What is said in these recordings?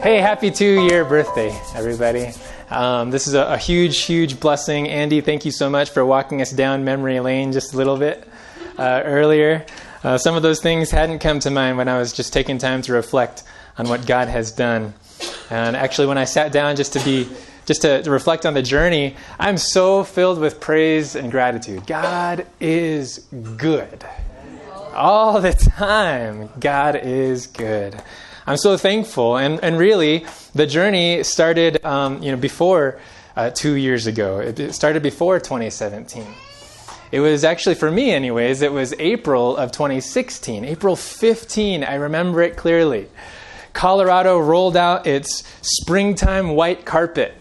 Hey, happy two year birthday, everybody. Um, this is a, a, huge, huge blessing. Andy, thank you so much for walking us down memory lane just a little bit uh, earlier. Uh, some of those things hadn't come to mind when I was just taking time to reflect on what God has done. And actually, when I sat down just to be just to, to, reflect on the journey, I'm so filled with praise and gratitude. God is good. All the time, God is good. I'm so thankful. And, and really, the journey started, um, you know, before uh, two years ago. It started before 2017. It was actually, for me anyways, it was April of 2016. April 15, I remember it clearly. Colorado rolled out its springtime white carpet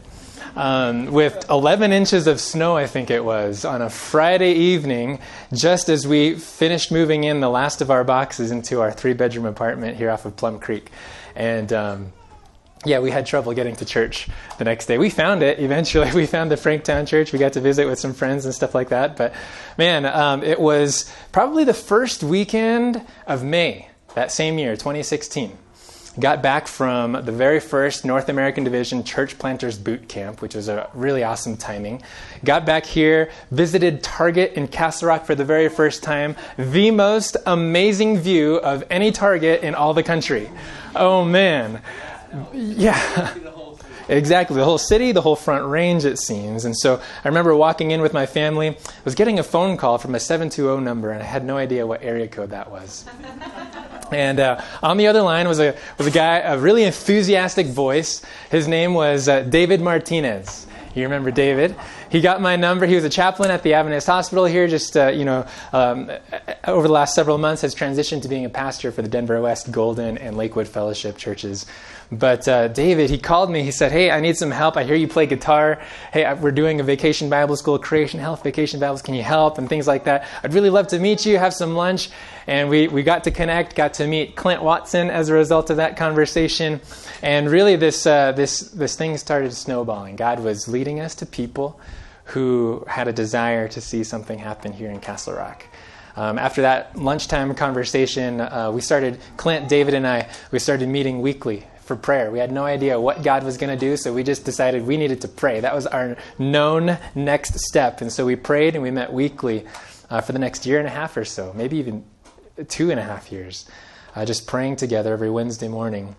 um, with 11 inches of snow, I think it was, on a Friday evening, just as we finished moving in the last of our boxes into our three bedroom apartment here off of Plum Creek. And um, yeah, we had trouble getting to church the next day. We found it eventually. We found the Franktown Church. We got to visit with some friends and stuff like that. But man, um, it was probably the first weekend of May that same year, 2016 got back from the very first North American Division Church Planters Boot Camp, which was a really awesome timing. Got back here, visited Target in Castle Rock for the very first time. The most amazing view of any Target in all the country. Oh man. Yeah. Exactly, the whole city, the whole front range, it seems. And so I remember walking in with my family, I was getting a phone call from a 720 number, and I had no idea what area code that was. And uh, on the other line was a was a guy, a really enthusiastic voice. His name was uh, David Martinez. You remember David? He got my number. He was a chaplain at the Adventist Hospital here. Just uh, you know, um, over the last several months, has transitioned to being a pastor for the Denver West, Golden, and Lakewood Fellowship churches. But uh, David, he called me. He said, "Hey, I need some help. I hear you play guitar. Hey, we're doing a vacation Bible school, Creation Health Vacation Bibles. Can you help?" And things like that. I'd really love to meet you, have some lunch. And we, we got to connect, got to meet Clint Watson as a result of that conversation. And really, this, uh, this, this thing started snowballing. God was leading us to people who had a desire to see something happen here in Castle Rock. Um, after that lunchtime conversation, uh, we started, Clint, David, and I, we started meeting weekly for prayer. We had no idea what God was going to do, so we just decided we needed to pray. That was our known next step. And so we prayed and we met weekly uh, for the next year and a half or so, maybe even two and a half years, uh, just praying together every Wednesday morning.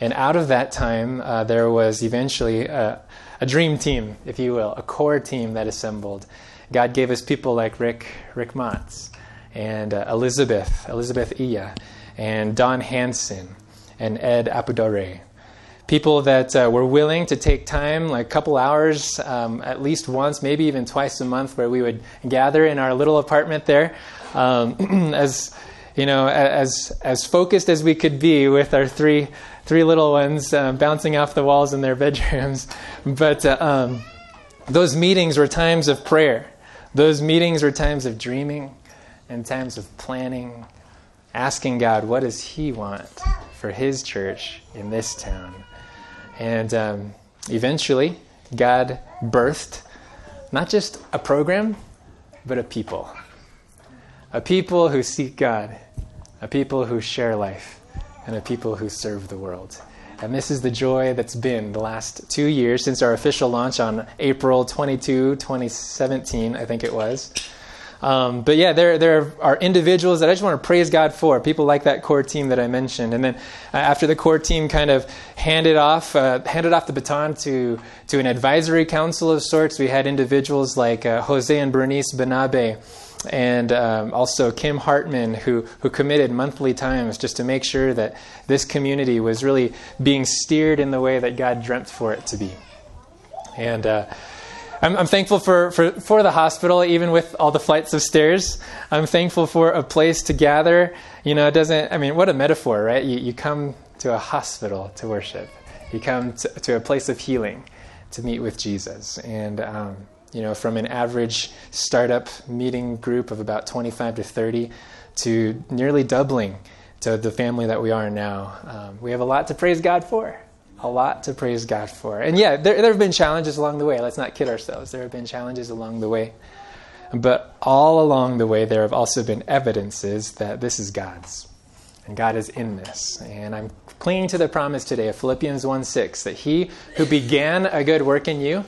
And out of that time, uh, there was eventually a, a, dream team, if you will, a core team that assembled. God gave us people like Rick, Rick Motz, and uh, Elizabeth, Elizabeth Iya, and Don Hanson, and Ed Apudore. People that uh, were willing to take time, like a couple hours, um, at least once, maybe even twice a month, where we would gather in our little apartment there um, as you know, as as focused as we could be with our three three little ones uh, bouncing off the walls in their bedrooms, but uh, um, those meetings were times of prayer. Those meetings were times of dreaming and times of planning, asking God, what does He want for His church in this town? And um, eventually, God birthed not just a program, but a people. A people who seek God a people who share life, and a people who serve the world. And this is the joy that's been the last two years since our official launch on April 22, 2017, I think it was. Um, but yeah, there, there are individuals that I just want to praise God for, people like that core team that I mentioned. And then uh, after the core team kind of handed off, uh, handed off the baton to, to an advisory council of sorts, we had individuals like uh, Jose and Bernice Benabe and um, also Kim Hartman, who, who committed monthly times just to make sure that this community was really being steered in the way that God dreamt for it to be. And uh, I'm, I'm, thankful for, for, for the hospital, even with all the flights of stairs. I'm thankful for a place to gather. You know, it doesn't, I mean, what a metaphor, right? You, you come to a hospital to worship, you come to, to a place of healing to meet with Jesus. And, um, you know, from an average startup meeting group of about 25 to 30 to nearly doubling to the family that we are now. Um, we have a lot to praise God for. A lot to praise God for. And yeah, there, there have been challenges along the way. Let's not kid ourselves. There have been challenges along the way. But all along the way, there have also been evidences that this is God's. And God is in this. And I'm clinging to the promise today of Philippians 1 6 that he who began a good work in you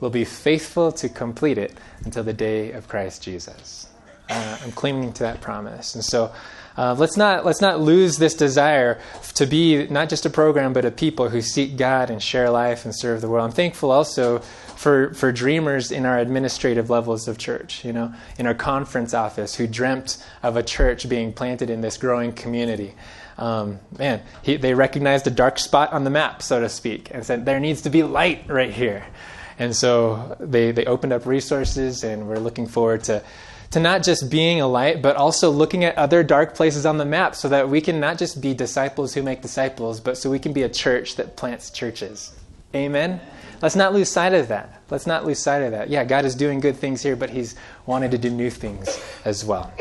will be faithful to complete it until the day of Christ Jesus. Uh, I'm clinging to that promise. And so uh, let's, not, let's not lose this desire to be not just a program, but a people who seek God and share life and serve the world. I'm thankful also for, for dreamers in our administrative levels of church, you know, in our conference office who dreamt of a church being planted in this growing community. Um, man, he, they recognized a dark spot on the map, so to speak, and said, there needs to be light right here. And so they, they opened up resources, and we're looking forward to, to not just being a light, but also looking at other dark places on the map so that we can not just be disciples who make disciples, but so we can be a church that plants churches. Amen? Let's not lose sight of that. Let's not lose sight of that. Yeah, God is doing good things here, but He's wanting to do new things as well.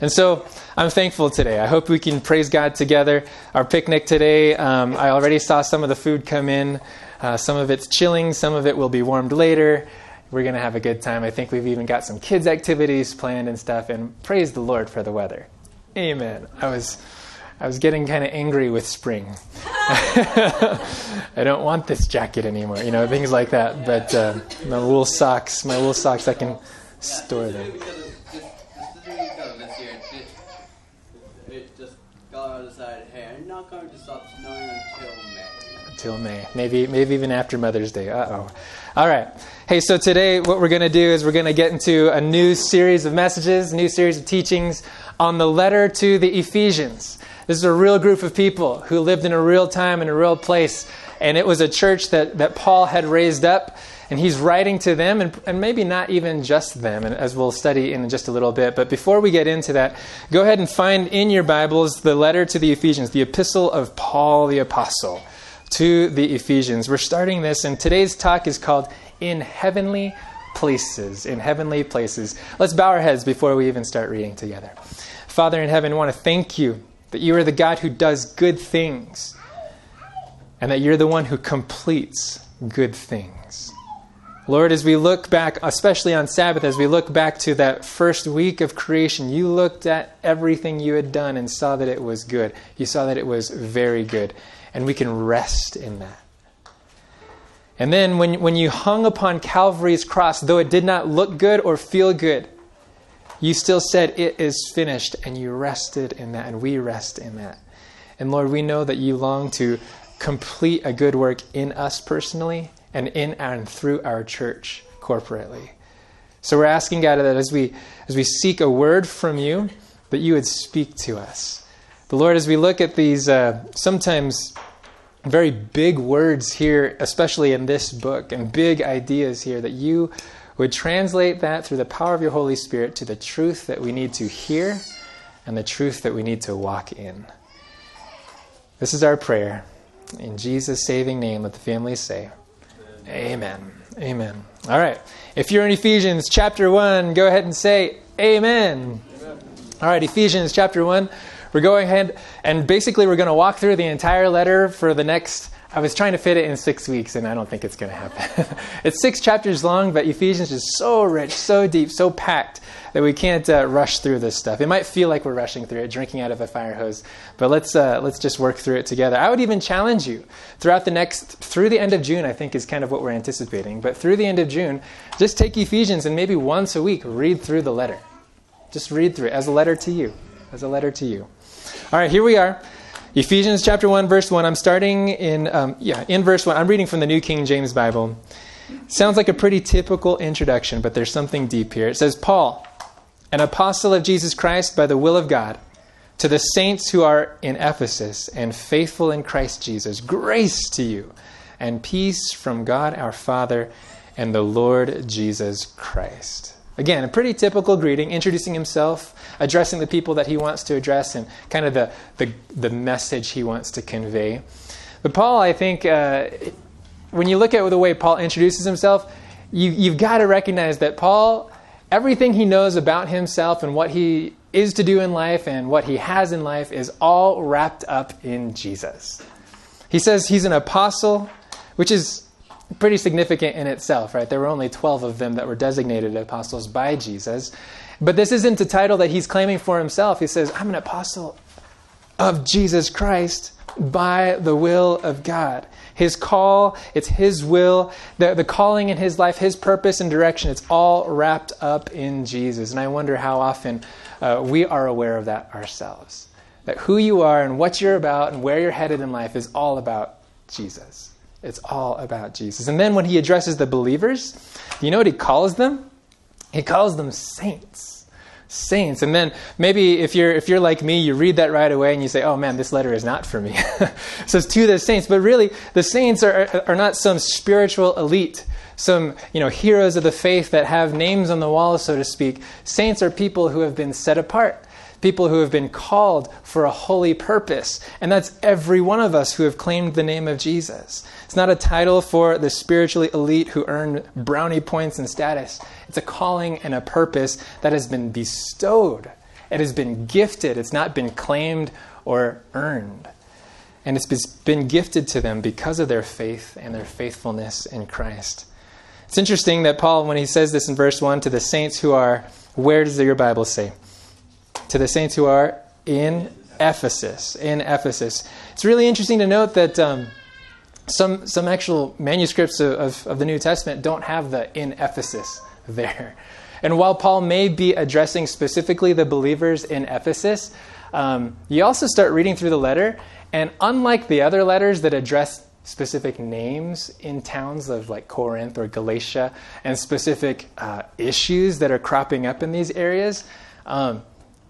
And so I'm thankful today. I hope we can praise God together. Our picnic today, um, I already saw some of the food come in. Uh, some of it's chilling, some of it will be warmed later. We're going to have a good time. I think we've even got some kids' activities planned and stuff. And praise the Lord for the weather. Amen. I was. I was getting kind of angry with spring. I don't want this jacket anymore, you know, things like that. But uh, my wool socks, my wool socks, I can store them. Until May. Maybe, maybe even after Mother's Day. Uh oh. All right. Hey, so today what we're going to do is we're going to get into a new series of messages, new series of teachings on the letter to the Ephesians. This is a real group of people who lived in a real time in a real place. And it was a church that, that Paul had raised up. And he's writing to them, and, and maybe not even just them, and as we'll study in just a little bit. But before we get into that, go ahead and find in your Bibles the letter to the Ephesians, the epistle of Paul the Apostle to the Ephesians. We're starting this, and today's talk is called In Heavenly Places. In Heavenly Places. Let's bow our heads before we even start reading together. Father in heaven, I want to thank you that you are the God who does good things, and that you're the one who completes good things. Lord, as we look back, especially on Sabbath, as we look back to that first week of creation, you looked at everything you had done and saw that it was good. You saw that it was very good. And we can rest in that. And then when, when you hung upon Calvary's cross, though it did not look good or feel good, you still said, It is finished, and you rested in that, and we rest in that. And Lord, we know that you long to complete a good work in us personally and in and through our church corporately. So we're asking God that as we as we seek a word from you, that you would speak to us. The Lord, as we look at these uh, sometimes very big words here, especially in this book, and big ideas here, that you would translate that through the power of your Holy Spirit to the truth that we need to hear and the truth that we need to walk in. This is our prayer. In Jesus' saving name, let the families say, Amen. Amen. All right. If you're in Ephesians chapter 1, go ahead and say, Amen. Amen. All right, Ephesians chapter 1. We're going ahead and basically we're going to walk through the entire letter for the next I was trying to fit it in six weeks, and I don't think it's going to happen. it's six chapters long, but Ephesians is so rich, so deep, so packed that we can't uh, rush through this stuff. It might feel like we're rushing through it, drinking out of a fire hose, but let's uh, let's just work through it together. I would even challenge you throughout the next through the end of June. I think is kind of what we're anticipating, but through the end of June, just take Ephesians and maybe once a week read through the letter. Just read through it as a letter to you, as a letter to you. All right, here we are. Ephesians chapter 1, verse 1. I'm starting in, um, yeah, in verse 1. I'm reading from the New King James Bible. Sounds like a pretty typical introduction, but there's something deep here. It says, Paul, an apostle of Jesus Christ by the will of God, to the saints who are in Ephesus and faithful in Christ Jesus, grace to you and peace from God our Father and the Lord Jesus Christ. Again, a pretty typical greeting, introducing himself, addressing the people that he wants to address, and kind of the, the, the message he wants to convey. But Paul, I think, uh, when you look at the way Paul introduces himself, you, you've got to recognize that Paul, everything he knows about himself and what he is to do in life and what he has in life is all wrapped up in Jesus. He says he's an apostle, which is pretty significant in itself, right? There were only 12 of them that were designated apostles by Jesus. But this isn't a title that he's claiming for himself. He says, I'm an apostle of Jesus Christ by the will of God. His call, it's His will, the, the calling in His life, His purpose and direction, it's all wrapped up in Jesus. And I wonder how often uh, we are aware of that ourselves. That who you are and what you're about and where you're headed in life is all about Jesus. It's all about Jesus. And then when He addresses the believers, you know what He calls them? He calls them saints saints. And then maybe if you're if you're like me, you read that right away and you say, "Oh man, this letter is not for me." it's to the saints, but really the saints are are not some spiritual elite, some you know heroes of the faith that have names on the wall, so to speak. Saints are people who have been set apart. People who have been called for a holy purpose. And that's every one of us who have claimed the name of Jesus. It's not a title for the spiritually elite who earn brownie points and status. It's a calling and a purpose that has been bestowed. It has been gifted. It's not been claimed or earned. And it's been gifted to them because of their faith and their faithfulness in Christ. It's interesting that Paul, when he says this in verse 1, to the saints who are, where does your Bible say? To the saints who are in Ephesus. In Ephesus. It's really interesting to note that um, some, some actual manuscripts of, of, of the New Testament don't have the in Ephesus there. And while Paul may be addressing specifically the believers in Ephesus, um, you also start reading through the letter, and unlike the other letters that address specific names in towns of like Corinth or Galatia and specific uh, issues that are cropping up in these areas, um,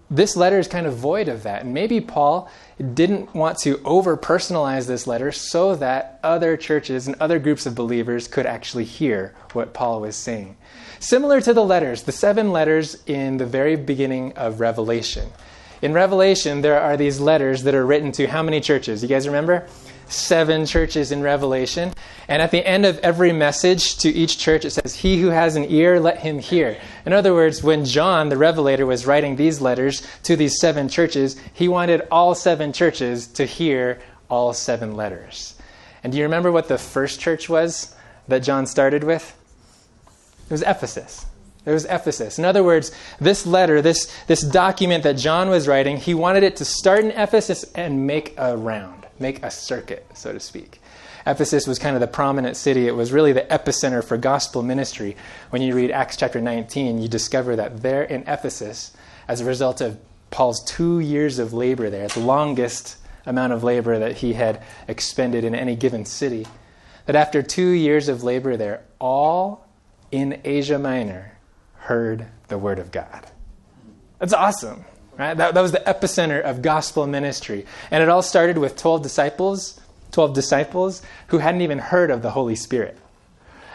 this letter is kind of void of that. And maybe Paul didn't want to over personalize this letter so that other churches and other groups of believers could actually hear what Paul was saying. Similar to the letters, the seven letters in the very beginning of Revelation. In Revelation, there are these letters that are written to how many churches? You guys remember? Seven churches in Revelation. And at the end of every message to each church, it says, He who has an ear, let him hear. In other words, when John, the Revelator, was writing these letters to these seven churches, he wanted all seven churches to hear all seven letters. And do you remember what the first church was that John started with? It was Ephesus. It was Ephesus. In other words, this letter, this, this document that John was writing, he wanted it to start in Ephesus and make a round, make a circuit, so to speak. Ephesus was kind of the prominent city. It was really the epicenter for gospel ministry. When you read Acts chapter 19, you discover that there in Ephesus, as a result of Paul's two years of labor there, the longest amount of labor that he had expended in any given city, that after two years of labor there, all in Asia Minor heard the word of God. That's awesome, right? That, that was the epicenter of gospel ministry. And it all started with 12 disciples, 12 disciples who hadn't even heard of the Holy Spirit.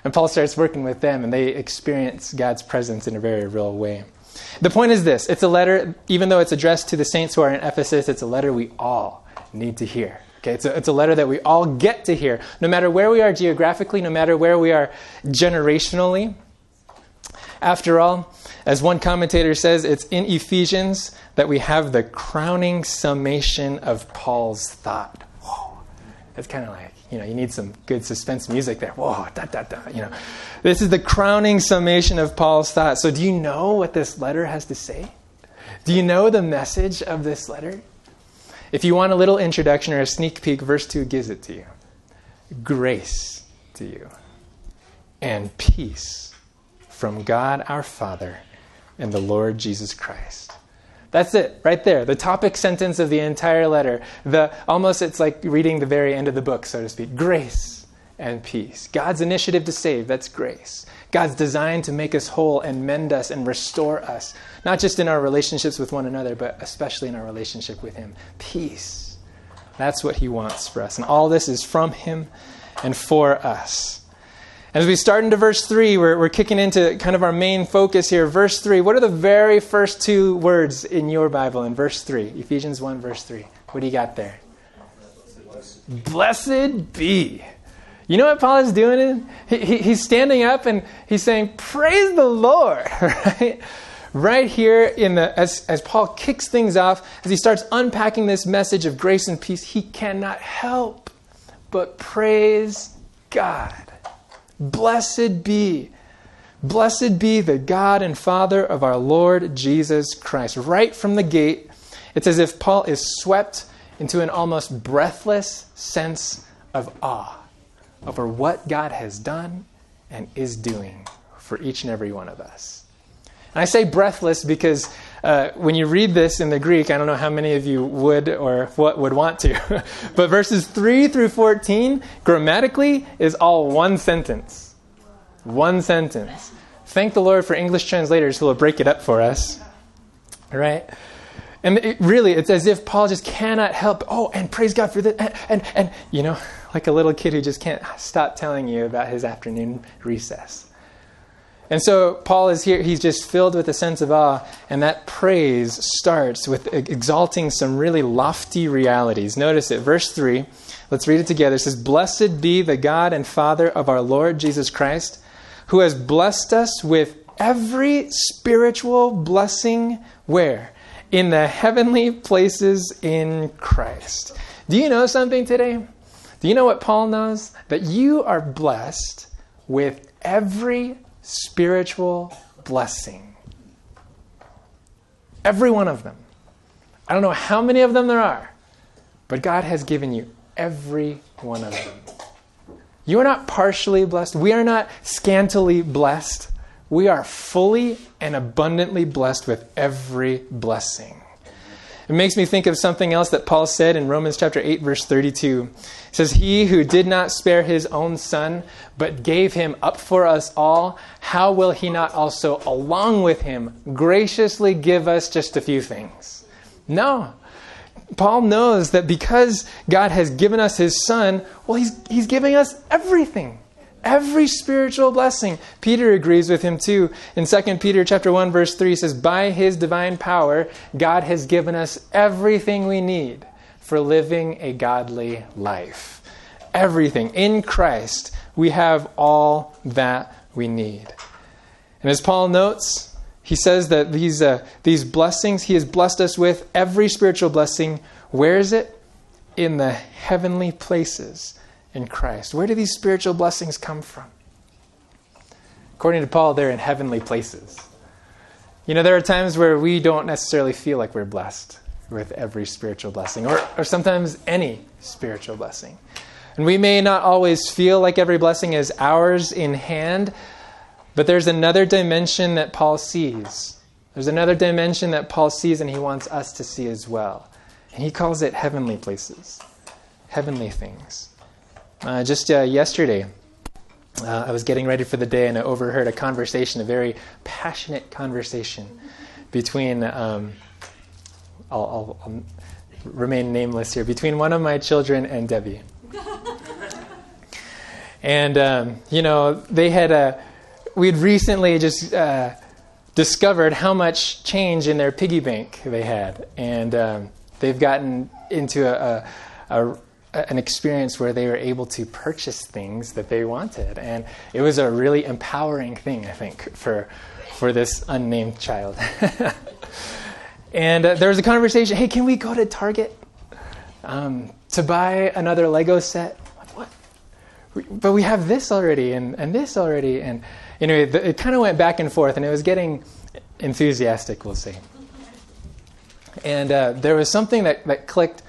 And Paul starts working with them, and they experience God's presence in a very real way. The point is this it's a letter, even though it's addressed to the saints who are in Ephesus, it's a letter we all need to hear. Okay, it's a, it's a letter that we all get to hear, no matter where we are geographically, no matter where we are generationally. After all, as one commentator says, it's in Ephesians that we have the crowning summation of Paul's thought. Whoa. It's kind of like, you know, you need some good suspense music there. Whoa, da, da, da, you know. This is the crowning summation of Paul's thought. So, do you know what this letter has to say? Do you know the message of this letter? If you want a little introduction or a sneak peek, verse 2 gives it to you grace to you and peace from God our Father and the Lord Jesus Christ. That's it, right there. The topic sentence of the entire letter. The almost it's like reading the very end of the book, so to speak. Grace and peace. God's initiative to save, that's grace. God's design to make us whole and mend us and restore us, not just in our relationships with one another, but especially in our relationship with Him. Peace. That's what He wants for us. And all this is from Him and for us. As we start into verse 3, we're, we're kicking into kind of our main focus here. Verse 3, what are the very first two words in your Bible in verse 3? Ephesians 1, verse 3. What do you got there? Blessed be. You know what Paul is doing? He, he, he's standing up and he's saying, Praise the Lord, right? Right here in the as, as Paul kicks things off, as he starts unpacking this message of grace and peace, he cannot help but praise God. Blessed be. Blessed be the God and Father of our Lord Jesus Christ. Right from the gate, it's as if Paul is swept into an almost breathless sense of awe over what God has done and is doing for each and every one of us. And I say breathless because uh, when you read this in the Greek, I don't know how many of you would or what would want to, but verses 3 through 14 grammatically is all one sentence. One sentence. Thank the Lord for English translators who will break it up for us. Right? And it, really, it's as if Paul just cannot help. Oh, and praise God for this. And, and, and, you know, like a little kid who just can't stop telling you about his afternoon recess. And so Paul is here, he's just filled with a sense of awe, and that praise starts with exalting some really lofty realities. Notice it, verse 3. Let's read it together. It says, Blessed be the God and Father of our Lord Jesus Christ, who has blessed us with every spiritual blessing where? In the heavenly places in Christ. Do you know something today? Do you know what Paul knows? That you are blessed with every spiritual blessing. Every one of them. I don't know how many of them there are, but God has given you every one of them. You are not partially blessed. We are not scantily blessed. We are fully and abundantly blessed with every blessing. It makes me think of something else that Paul said in Romans chapter 8 verse 32. It says he who did not spare his own son but gave him up for us all, how will he not also along with him graciously give us just a few things? No. Paul knows that because God has given us his son, well he's he's giving us everything every spiritual blessing. Peter agrees with him too. In 2 Peter chapter 1 verse 3 says, "By his divine power, God has given us everything we need for living a godly life." Everything in Christ, we have all that we need. And as Paul notes, he says that these uh, these blessings he has blessed us with every spiritual blessing. Where is it? In the heavenly places in Christ. Where do these spiritual blessings come from? According to Paul, they're in heavenly places. You know, there are times where we don't necessarily feel like we're blessed with every spiritual blessing, or, or sometimes any spiritual blessing. And we may not always feel like every blessing is ours in hand, but there's another dimension that Paul sees. There's another dimension that Paul sees and he wants us to see as well. And he calls it heavenly places, heavenly things. Uh, just uh, yesterday, uh, I was getting ready for the day and I overheard a conversation, a very passionate conversation between, um, I'll, I'll, I'll, remain nameless here, between one of my children and Debbie. and, um, you know, they had, uh, we'd recently just uh, discovered how much change in their piggy bank they had. And um, they've gotten into a, a, a an experience where they were able to purchase things that they wanted. And it was a really empowering thing, I think, for, for this unnamed child. and uh, there was a conversation hey, can we go to Target um, to buy another Lego set? what? But we have this already and, and this already. And anyway, the, it kind of went back and forth, and it was getting enthusiastic, we'll say. And uh, there was something that, that clicked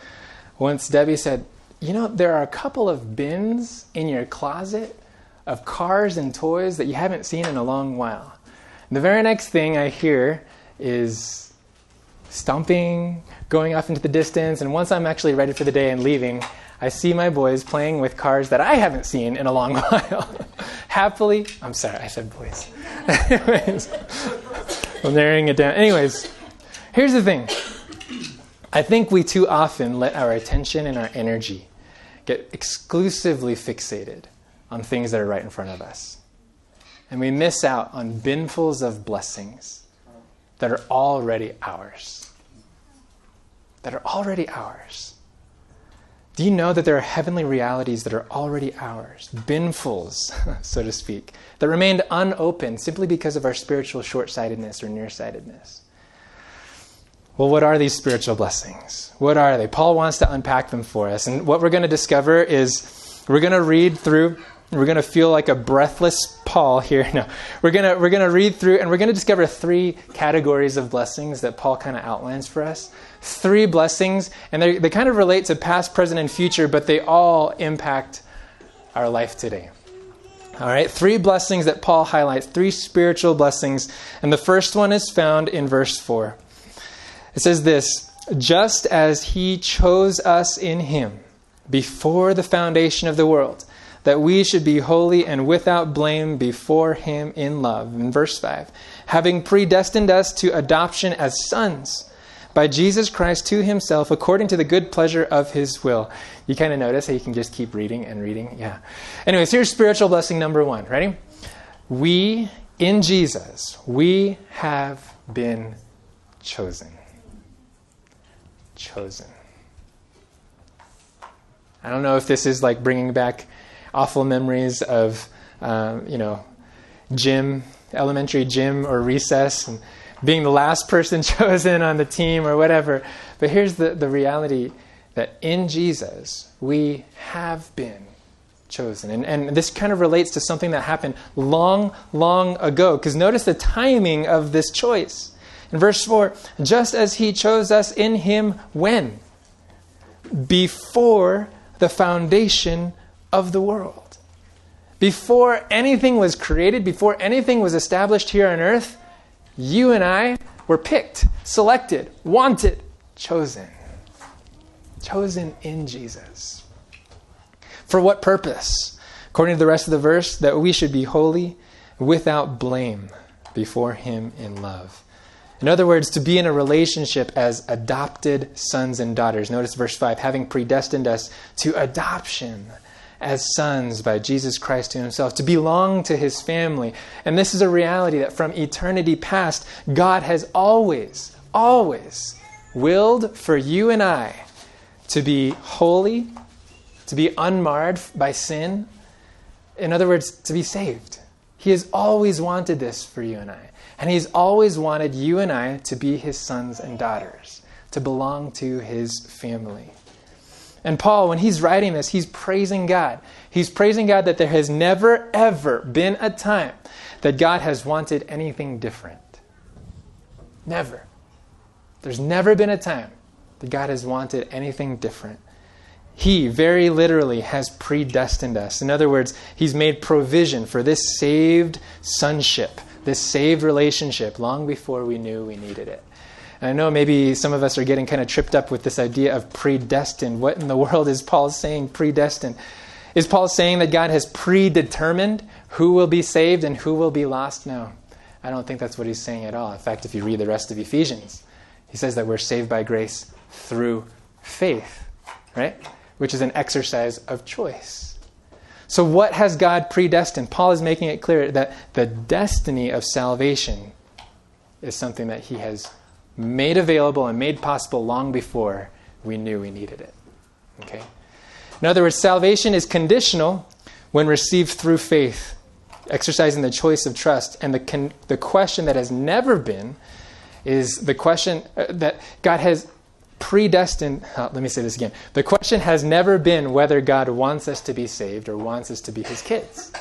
once Debbie said, you know, there are a couple of bins in your closet of cars and toys that you haven't seen in a long while. The very next thing I hear is stomping, going off into the distance, and once I'm actually ready for the day and leaving, I see my boys playing with cars that I haven't seen in a long while. Happily, I'm sorry, I said boys. Anyways, I'm narrowing it down. Anyways, here's the thing I think we too often let our attention and our energy get exclusively fixated on things that are right in front of us. And we miss out on binfuls of blessings that are already ours. That are already ours. Do you know that there are heavenly realities that are already ours, binfuls, so to speak, that remained unopened simply because of our spiritual short sightedness or nearsightedness? Well, what are these spiritual blessings? What are they? Paul wants to unpack them for us. And what we're going to discover is we're going to read through We're going to feel like a breathless Paul here. No, we're going to we're going to read through and we're going to discover three categories of blessings that Paul kind of outlines for us. Three blessings, and they they kind of relate to past, present, and future, but they all impact our life today. All right, three blessings that Paul highlights, three spiritual blessings, and the first one is found in verse 4. It says this, just as he chose us in him before the foundation of the world that we should be holy and without blame before him in love. In verse 5, having predestined us to adoption as sons by Jesus Christ to himself according to the good pleasure of his will. You kind of notice how you can just keep reading and reading? Yeah. Anyways, here's spiritual blessing number one. Ready? We, in Jesus, we have been chosen. Chosen. I don't know if this is like bringing back awful memories of, um, you know, gym, elementary gym or recess, and being the last person chosen on the team or whatever. But here's the, the reality that in Jesus, we have been chosen. And, and this kind of relates to something that happened long, long ago. Because notice the timing of this choice. In verse 4, just as he chose us in him when? Before the foundation of the world. Before anything was created, before anything was established here on earth, you and I were picked, selected, wanted, chosen. Chosen in Jesus. For what purpose? According to the rest of the verse, that we should be holy without blame before Him in love. In other words, to be in a relationship as adopted sons and daughters. Notice verse 5 having predestined us to adoption as sons by Jesus Christ to himself, to belong to his family. And this is a reality that from eternity past, God has always, always willed for you and I to be holy, to be unmarred by sin. In other words, to be saved. He has always wanted this for you and I. And He's always wanted you and I to be His sons and daughters, to belong to His family. And Paul, when he's writing this, he's praising God. He's praising God that there has never, ever been a time that God has wanted anything different. Never. There's never been a time that God has wanted anything different. He very literally has predestined us. In other words, He's made provision for this saved sonship, this saved relationship long before we knew we needed it. And I know maybe some of us are getting kind of tripped up with this idea of predestined. What in the world is Paul saying predestined? Is Paul saying that God has predetermined who will be saved and who will be lost? No. I don't think that's what he's saying at all. In fact, if you read the rest of Ephesians, he says that we're saved by grace through faith, right? Which is an exercise of choice. So, what has God predestined? Paul is making it clear that the destiny of salvation is something that he has made available and made possible long before we knew we needed it. Okay? In other words, salvation is conditional when received through faith, exercising the choice of trust. And the, con- the question that has never been is the question uh, that God has predestined. Let me say this again. The question has never been whether God wants us to be saved or wants us to be his kids.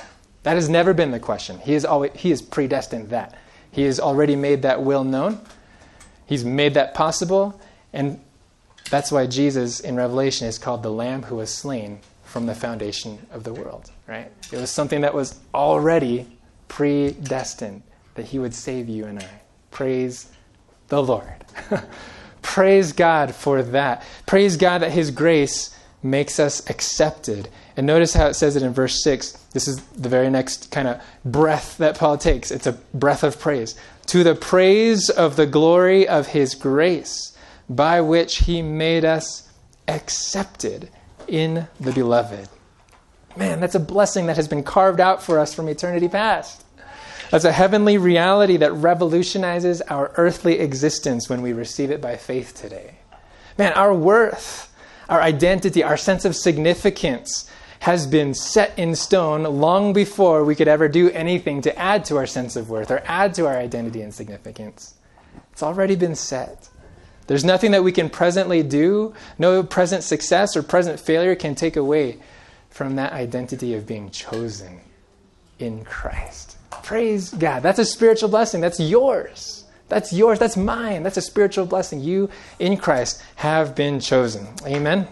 That has never been the question. He has, always, he has predestined that. He has already made that will known. He's made that possible, and that's why Jesus in Revelation is called the Lamb who was slain from the foundation of the world, right? It was something that was already predestined that he would save you and I. Praise the Lord. Praise God for that. Praise God that his grace makes us accepted. And notice how it says it in verse 6. This is the very next kind of breath that Paul takes. It's a breath of praise to the praise of the glory of his grace, by which he made us accepted in the beloved. Man, that's a blessing that has been carved out for us from eternity past. That's a heavenly reality that revolutionizes our earthly existence when we receive it by faith today. Man, our worth, our identity, our sense of significance has been set in stone long before we could ever do anything to add to our sense of worth or add to our identity and significance. It's already been set. There's nothing that we can presently do, no present success or present failure can take away from that identity of being chosen in Christ. Praise God. That's a spiritual blessing. That's yours. That's yours. That's mine. That's a spiritual blessing. You in Christ have been chosen. Amen.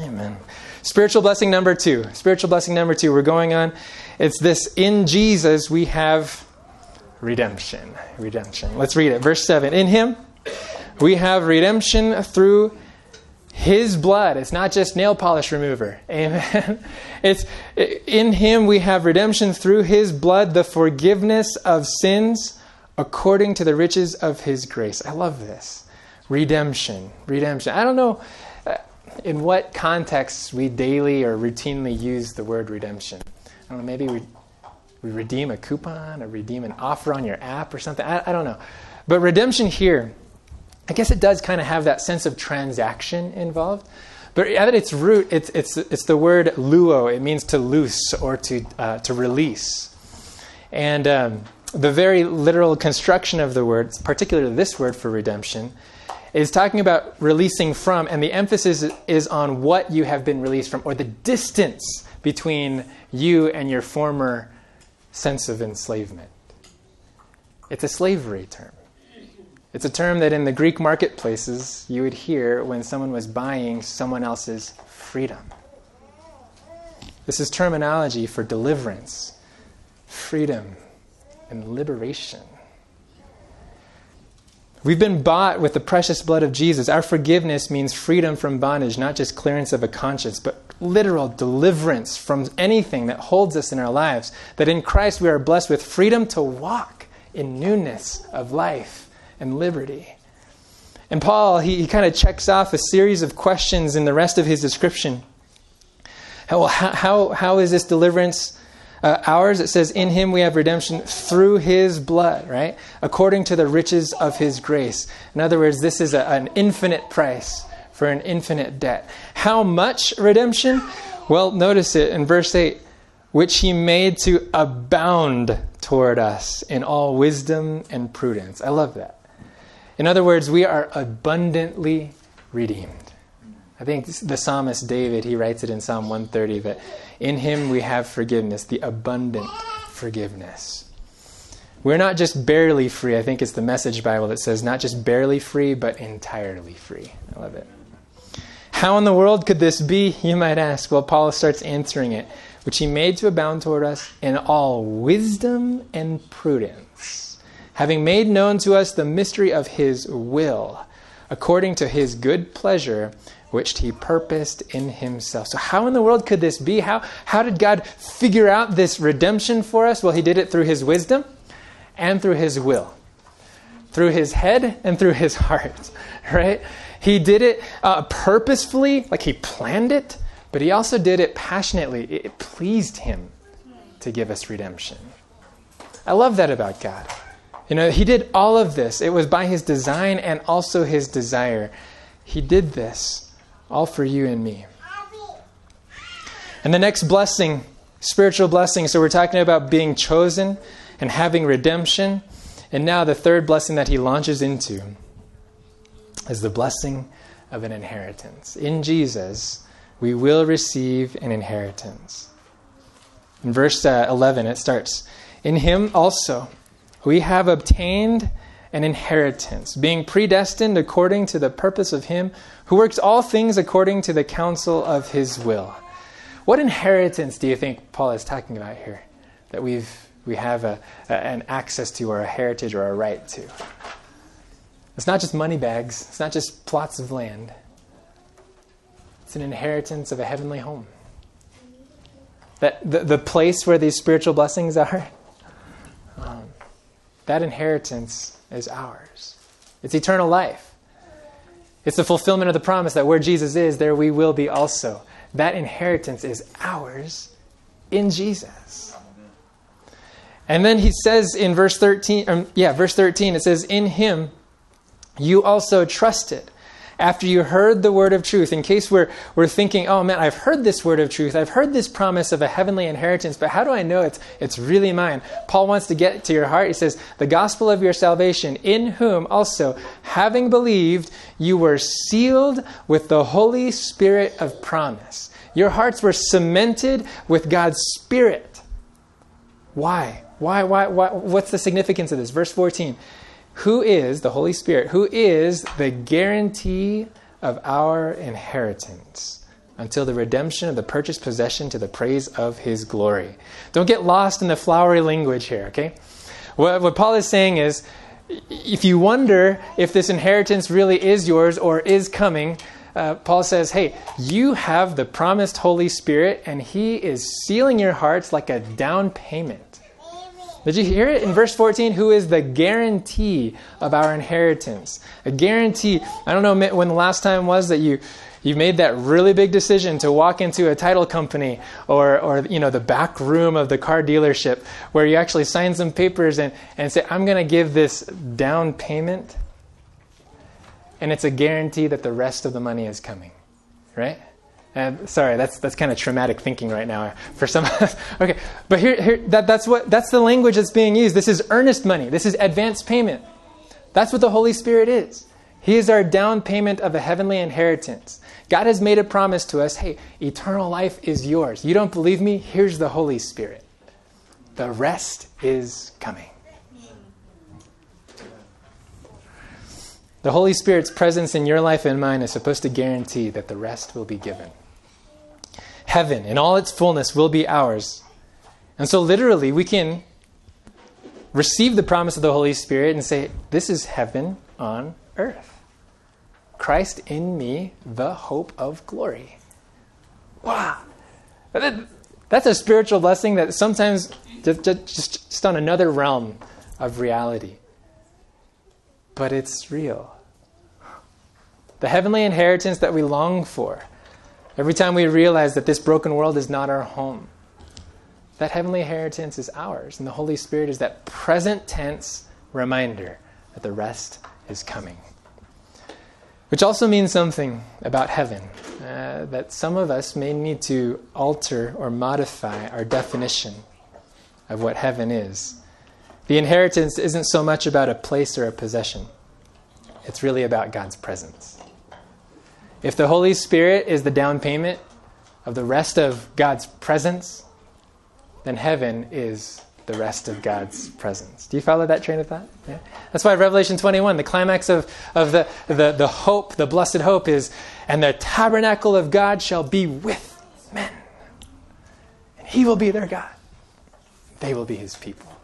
Amen. Spiritual blessing number two. Spiritual blessing number two. We're going on. It's this in Jesus we have redemption. Redemption. Let's read it. Verse 7. In him we have redemption through his blood. It's not just nail polish remover. Amen. It's in him we have redemption through his blood, the forgiveness of sins according to the riches of his grace. I love this. Redemption. Redemption. I don't know uh, in what contexts we daily or routinely use the word redemption. I don't know, maybe we, we redeem a coupon or redeem an offer on your app or something. I, I don't know. But redemption here I guess it does kind of have that sense of transaction involved. But at its root, it's, it's, it's the word luo. It means to loose or to, uh, to release. And um, the very literal construction of the word, particularly this word for redemption, is talking about releasing from, and the emphasis is on what you have been released from, or the distance between you and your former sense of enslavement. It's a slavery term. It's a term that in the Greek marketplaces you would hear when someone was buying someone else's freedom. This is terminology for deliverance, freedom, and liberation. We've been bought with the precious blood of Jesus. Our forgiveness means freedom from bondage, not just clearance of a conscience, but literal deliverance from anything that holds us in our lives. That in Christ we are blessed with freedom to walk in newness of life and liberty. And Paul, he, he kind of checks off a series of questions in the rest of his description. How, how, how is this deliverance uh, ours? It says, In him we have redemption through his blood, right? According to the riches of his grace. In other words, this is a, an infinite price for an infinite debt. How much redemption? Well, notice it in verse 8 which he made to abound toward us in all wisdom and prudence. I love that. In other words, we are abundantly redeemed. I think the psalmist David, he writes it in Psalm 130 that in him we have forgiveness, the abundant forgiveness. We're not just barely free. I think it's the Message Bible that says not just barely free, but entirely free. I love it. How in the world could this be, you might ask? Well, Paul starts answering it, which he made to abound toward us in all wisdom and prudence having made known to us the mystery of his will, according to his good pleasure, which he purposed in himself. So, how in the world could this be? How, how did God figure out this redemption for us? Well, he did it through his wisdom and through his will, through his head and through his heart, right? He did it uh, purposefully, like he planned it, but he also did it passionately. It pleased him to give us redemption. I love that about God. You know, he did all of this. It was by his design and also his desire. He did this all for you and me. And the next blessing, spiritual blessing. So we're talking about being chosen and having redemption. And now the third blessing that he launches into is the blessing of an inheritance. In Jesus, we will receive an inheritance. In verse uh, 11, it starts In him also we have obtained an inheritance, being predestined according to the purpose of Him who works all things according to the counsel of His will. What inheritance do you think Paul is talking about here that we've, we have a, a, an access to, or a heritage, or a right to? It's not just money bags, it's not just plots of land, it's an inheritance of a heavenly home. That the, the place where these spiritual blessings are um, that inheritance is ours. It's eternal life. It's the fulfillment of the promise that where Jesus is, there we will be also. That inheritance is ours in Jesus. And then he says in verse 13, um, yeah, verse 13, it says, In him you also trusted after you heard the word of truth, in case we're, we're thinking, oh man, I've heard this word of truth, I've heard this promise of a heavenly inheritance, but how do I know it's, it's really mine? Paul wants to get to your heart. He says, the gospel of your salvation, in whom also, having believed, you were sealed with the Holy Spirit of promise. Your hearts were cemented with God's Spirit. Why? Why, why, why? What's the significance of this? Verse 14. Who is the Holy Spirit? Who is the guarantee of our inheritance until the redemption of the purchased possession to the praise of his glory? Don't get lost in the flowery language here, okay? What, what Paul is saying is if you wonder if this inheritance really is yours or is coming, uh, Paul says, hey, you have the promised Holy Spirit, and He is sealing your hearts like a down payment. Did you hear it in verse 14? Who is the guarantee of our inheritance? A guarantee. I don't know when the last time was that you you made that really big decision to walk into a title company or, or you know the back room of the car dealership where you actually sign some papers and, and say i'm going to give this down payment and it's a guarantee that the rest of the money is coming right and sorry that's that's kind of traumatic thinking right now for some of us okay but here, here that, that's what that's the language that's being used this is earnest money this is advance payment that's what the holy spirit is he is our down payment of a heavenly inheritance. God has made a promise to us hey, eternal life is yours. You don't believe me? Here's the Holy Spirit. The rest is coming. The Holy Spirit's presence in your life and mine is supposed to guarantee that the rest will be given. Heaven in all its fullness will be ours. And so, literally, we can receive the promise of the Holy Spirit and say, This is heaven on earth. Christ in me, the hope of glory. Wow. That's a spiritual blessing that sometimes just, just, just on another realm of reality. But it's real. The heavenly inheritance that we long for, every time we realize that this broken world is not our home, that heavenly inheritance is ours. And the Holy Spirit is that present tense reminder that the rest is coming. Which also means something about heaven, uh, that some of us may need to alter or modify our definition of what heaven is. The inheritance isn't so much about a place or a possession, it's really about God's presence. If the Holy Spirit is the down payment of the rest of God's presence, then heaven is the rest of God's presence. Do you follow that train of thought? Yeah. That's why Revelation 21, the climax of, of the, the, the hope, the blessed hope is, and the tabernacle of God shall be with men. And he will be their God. They will be his people.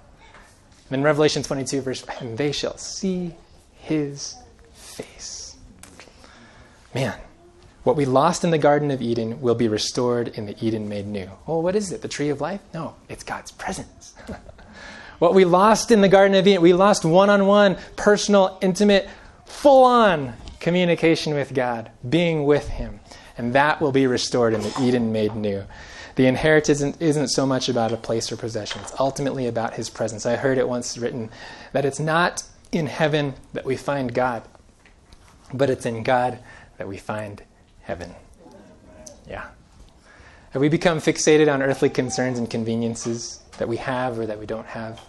And in Revelation 22, verse 5, and they shall see his face. Man, what we lost in the Garden of Eden will be restored in the Eden made new. Well, what is it? The tree of life? No, it's God's presence. what we lost in the Garden of Eden, we lost one on one, personal, intimate, full on communication with God, being with Him. And that will be restored in the Eden made new. The inheritance isn't, isn't so much about a place or possession, it's ultimately about His presence. I heard it once written that it's not in heaven that we find God, but it's in God that we find heaven. Yeah. Have we become fixated on earthly concerns and conveniences that we have or that we don't have?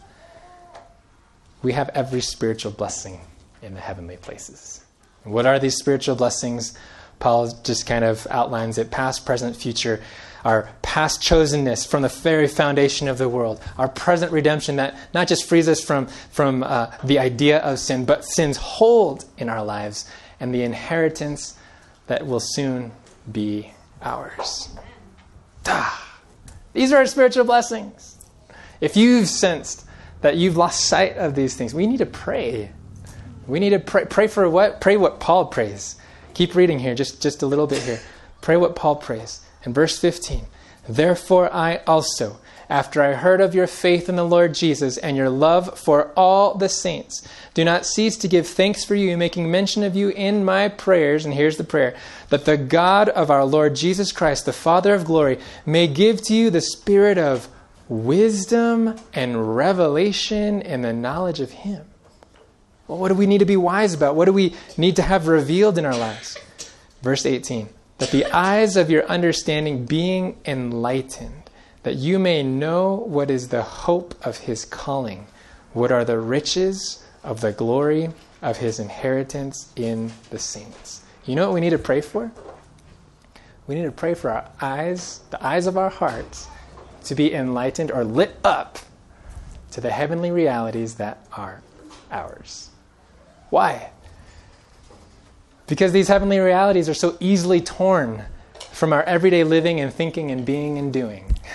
We have every spiritual blessing in the heavenly places. What are these spiritual blessings? Paul just kind of outlines it past, present, future. Our past chosenness from the very foundation of the world. Our present redemption that not just frees us from, from uh, the idea of sin, but sin's hold in our lives. And the inheritance that will soon be ours. Duh. These are our spiritual blessings. If you've sensed that you've lost sight of these things, we need to pray. We need to pray, pray for what? Pray what Paul prays. Keep reading here, just, just a little bit here. Pray what Paul prays. In verse 15, therefore I also after I heard of your faith in the Lord Jesus and your love for all the saints. Do not cease to give thanks for you, making mention of you in my prayers. And here's the prayer that the God of our Lord Jesus Christ, the Father of glory, may give to you the spirit of wisdom and revelation and the knowledge of Him. Well, what do we need to be wise about? What do we need to have revealed in our lives? Verse 18 that the eyes of your understanding being enlightened that you may know what is the hope of his calling, what are the riches of the glory of his inheritance in the saints. You know what we need to pray for? We need to pray for our eyes, the eyes of our hearts, to be enlightened or lit up to the heavenly realities that are ours. Why? Because these heavenly realities are so easily torn from our everyday living and thinking and being and doing.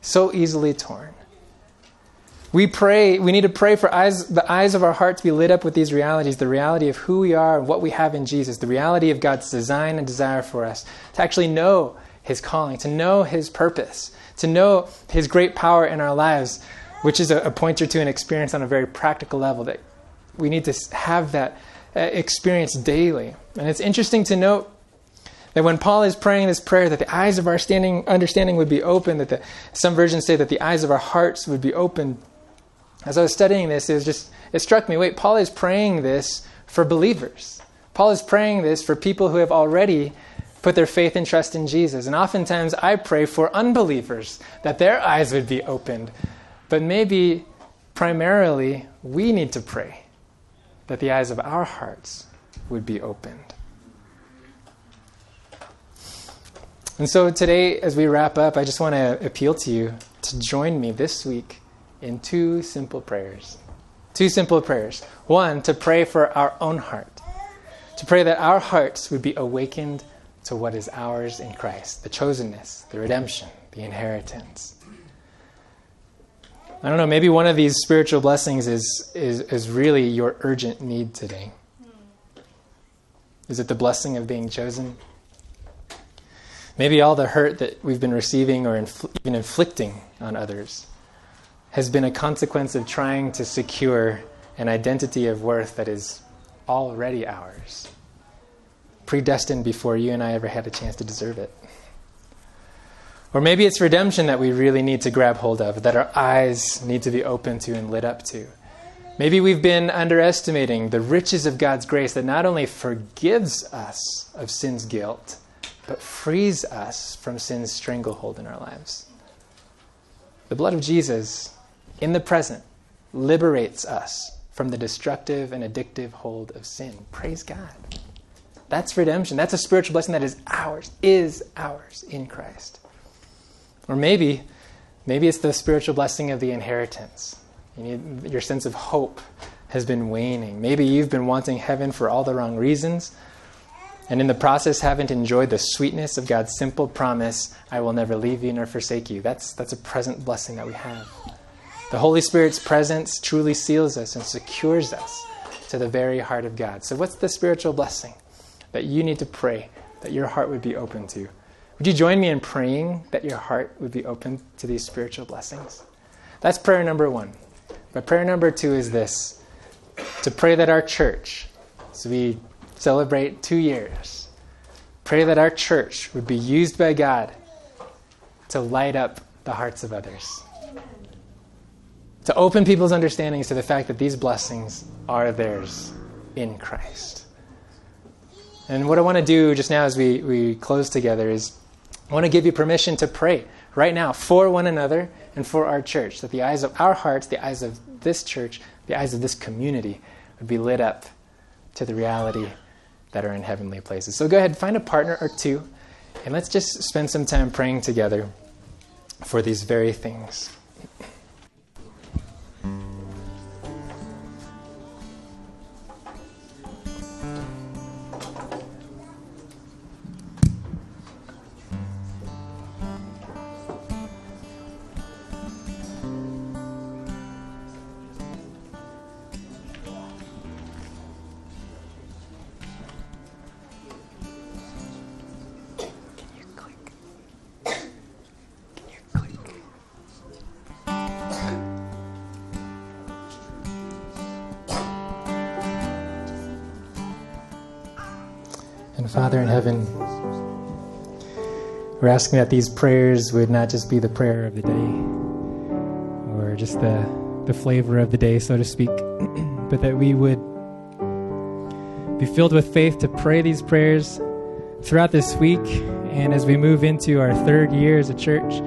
So easily torn. We pray, we need to pray for eyes, the eyes of our heart to be lit up with these realities, the reality of who we are and what we have in Jesus, the reality of God's design and desire for us, to actually know His calling, to know His purpose, to know His great power in our lives, which is a, a pointer to an experience on a very practical level that we need to have that Uh, experience daily. And it's interesting to note that when Paul is praying this prayer, that the eyes of our standing, understanding would be open, that the, some versions say that the eyes of our hearts would be open as I was studying this, it was just it struck me. Wait, Paul is praying this for believers. Paul is praying this for people who have already put their faith and trust in Jesus. And oftentimes I pray for unbelievers that their eyes would be opened. But maybe primarily we need to pray that the eyes of our hearts would be opened. And so today, as we wrap up, I just want to appeal to you to join me this week in two simple prayers. Two simple prayers. One, to pray for our own heart, to pray that our hearts would be awakened to what is ours in Christ the chosenness, the redemption, the inheritance. I don't know, maybe one of these spiritual blessings is, is, is really your urgent need today. Is it the blessing of being chosen? Maybe all the hurt that we've been receiving or infl- even inflicting on others has been a consequence of trying to secure an identity of worth that is already ours, predestined before you and I ever had a chance to deserve it. Or maybe it's redemption that we really need to grab hold of, that our eyes need to be open to and lit up to. Maybe we've been underestimating the riches of God's grace that not only forgives us of sin's guilt, but frees us from sin's stranglehold in our lives. The blood of Jesus in the present liberates us from the destructive and addictive hold of sin. Praise God. That's redemption. That's a spiritual blessing that is ours, is ours in Christ. Or maybe, maybe it's the spiritual blessing of the inheritance. You need, your sense of hope has been waning. Maybe you've been wanting heaven for all the wrong reasons, and in the process haven't enjoyed the sweetness of God's simple promise I will never leave you nor forsake you. That's, that's a present blessing that we have. The Holy Spirit's presence truly seals us and secures us to the very heart of God. So, what's the spiritual blessing that you need to pray that your heart would be open to? Would you join me in praying that your heart would be open to these spiritual blessings? That's prayer number one. But prayer number two is this to pray that our church, as we celebrate two years, pray that our church would be used by God to light up the hearts of others to open people's understandings to the fact that these blessings are theirs in Christ. And what I want to do just now as we, we close together is I want to give you permission to pray right now for one another and for our church, that the eyes of our hearts, the eyes of this church, the eyes of this community would be lit up to the reality that are in heavenly places. So go ahead, find a partner or two, and let's just spend some time praying together for these very things. Father in heaven, we're asking that these prayers would not just be the prayer of the day or just the, the flavor of the day, so to speak, but that we would be filled with faith to pray these prayers throughout this week and as we move into our third year as a church.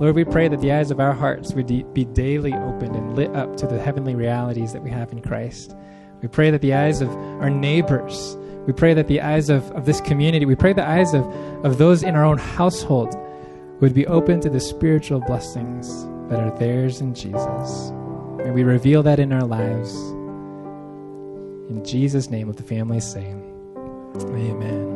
Lord, we pray that the eyes of our hearts would be daily opened and lit up to the heavenly realities that we have in Christ. We pray that the eyes of our neighbors We pray that the eyes of, of this community, we pray the eyes of, of those in our own household would be open to the spiritual blessings that are theirs in Jesus. May we reveal that in our lives. In Jesus' name, let the families say, Amen.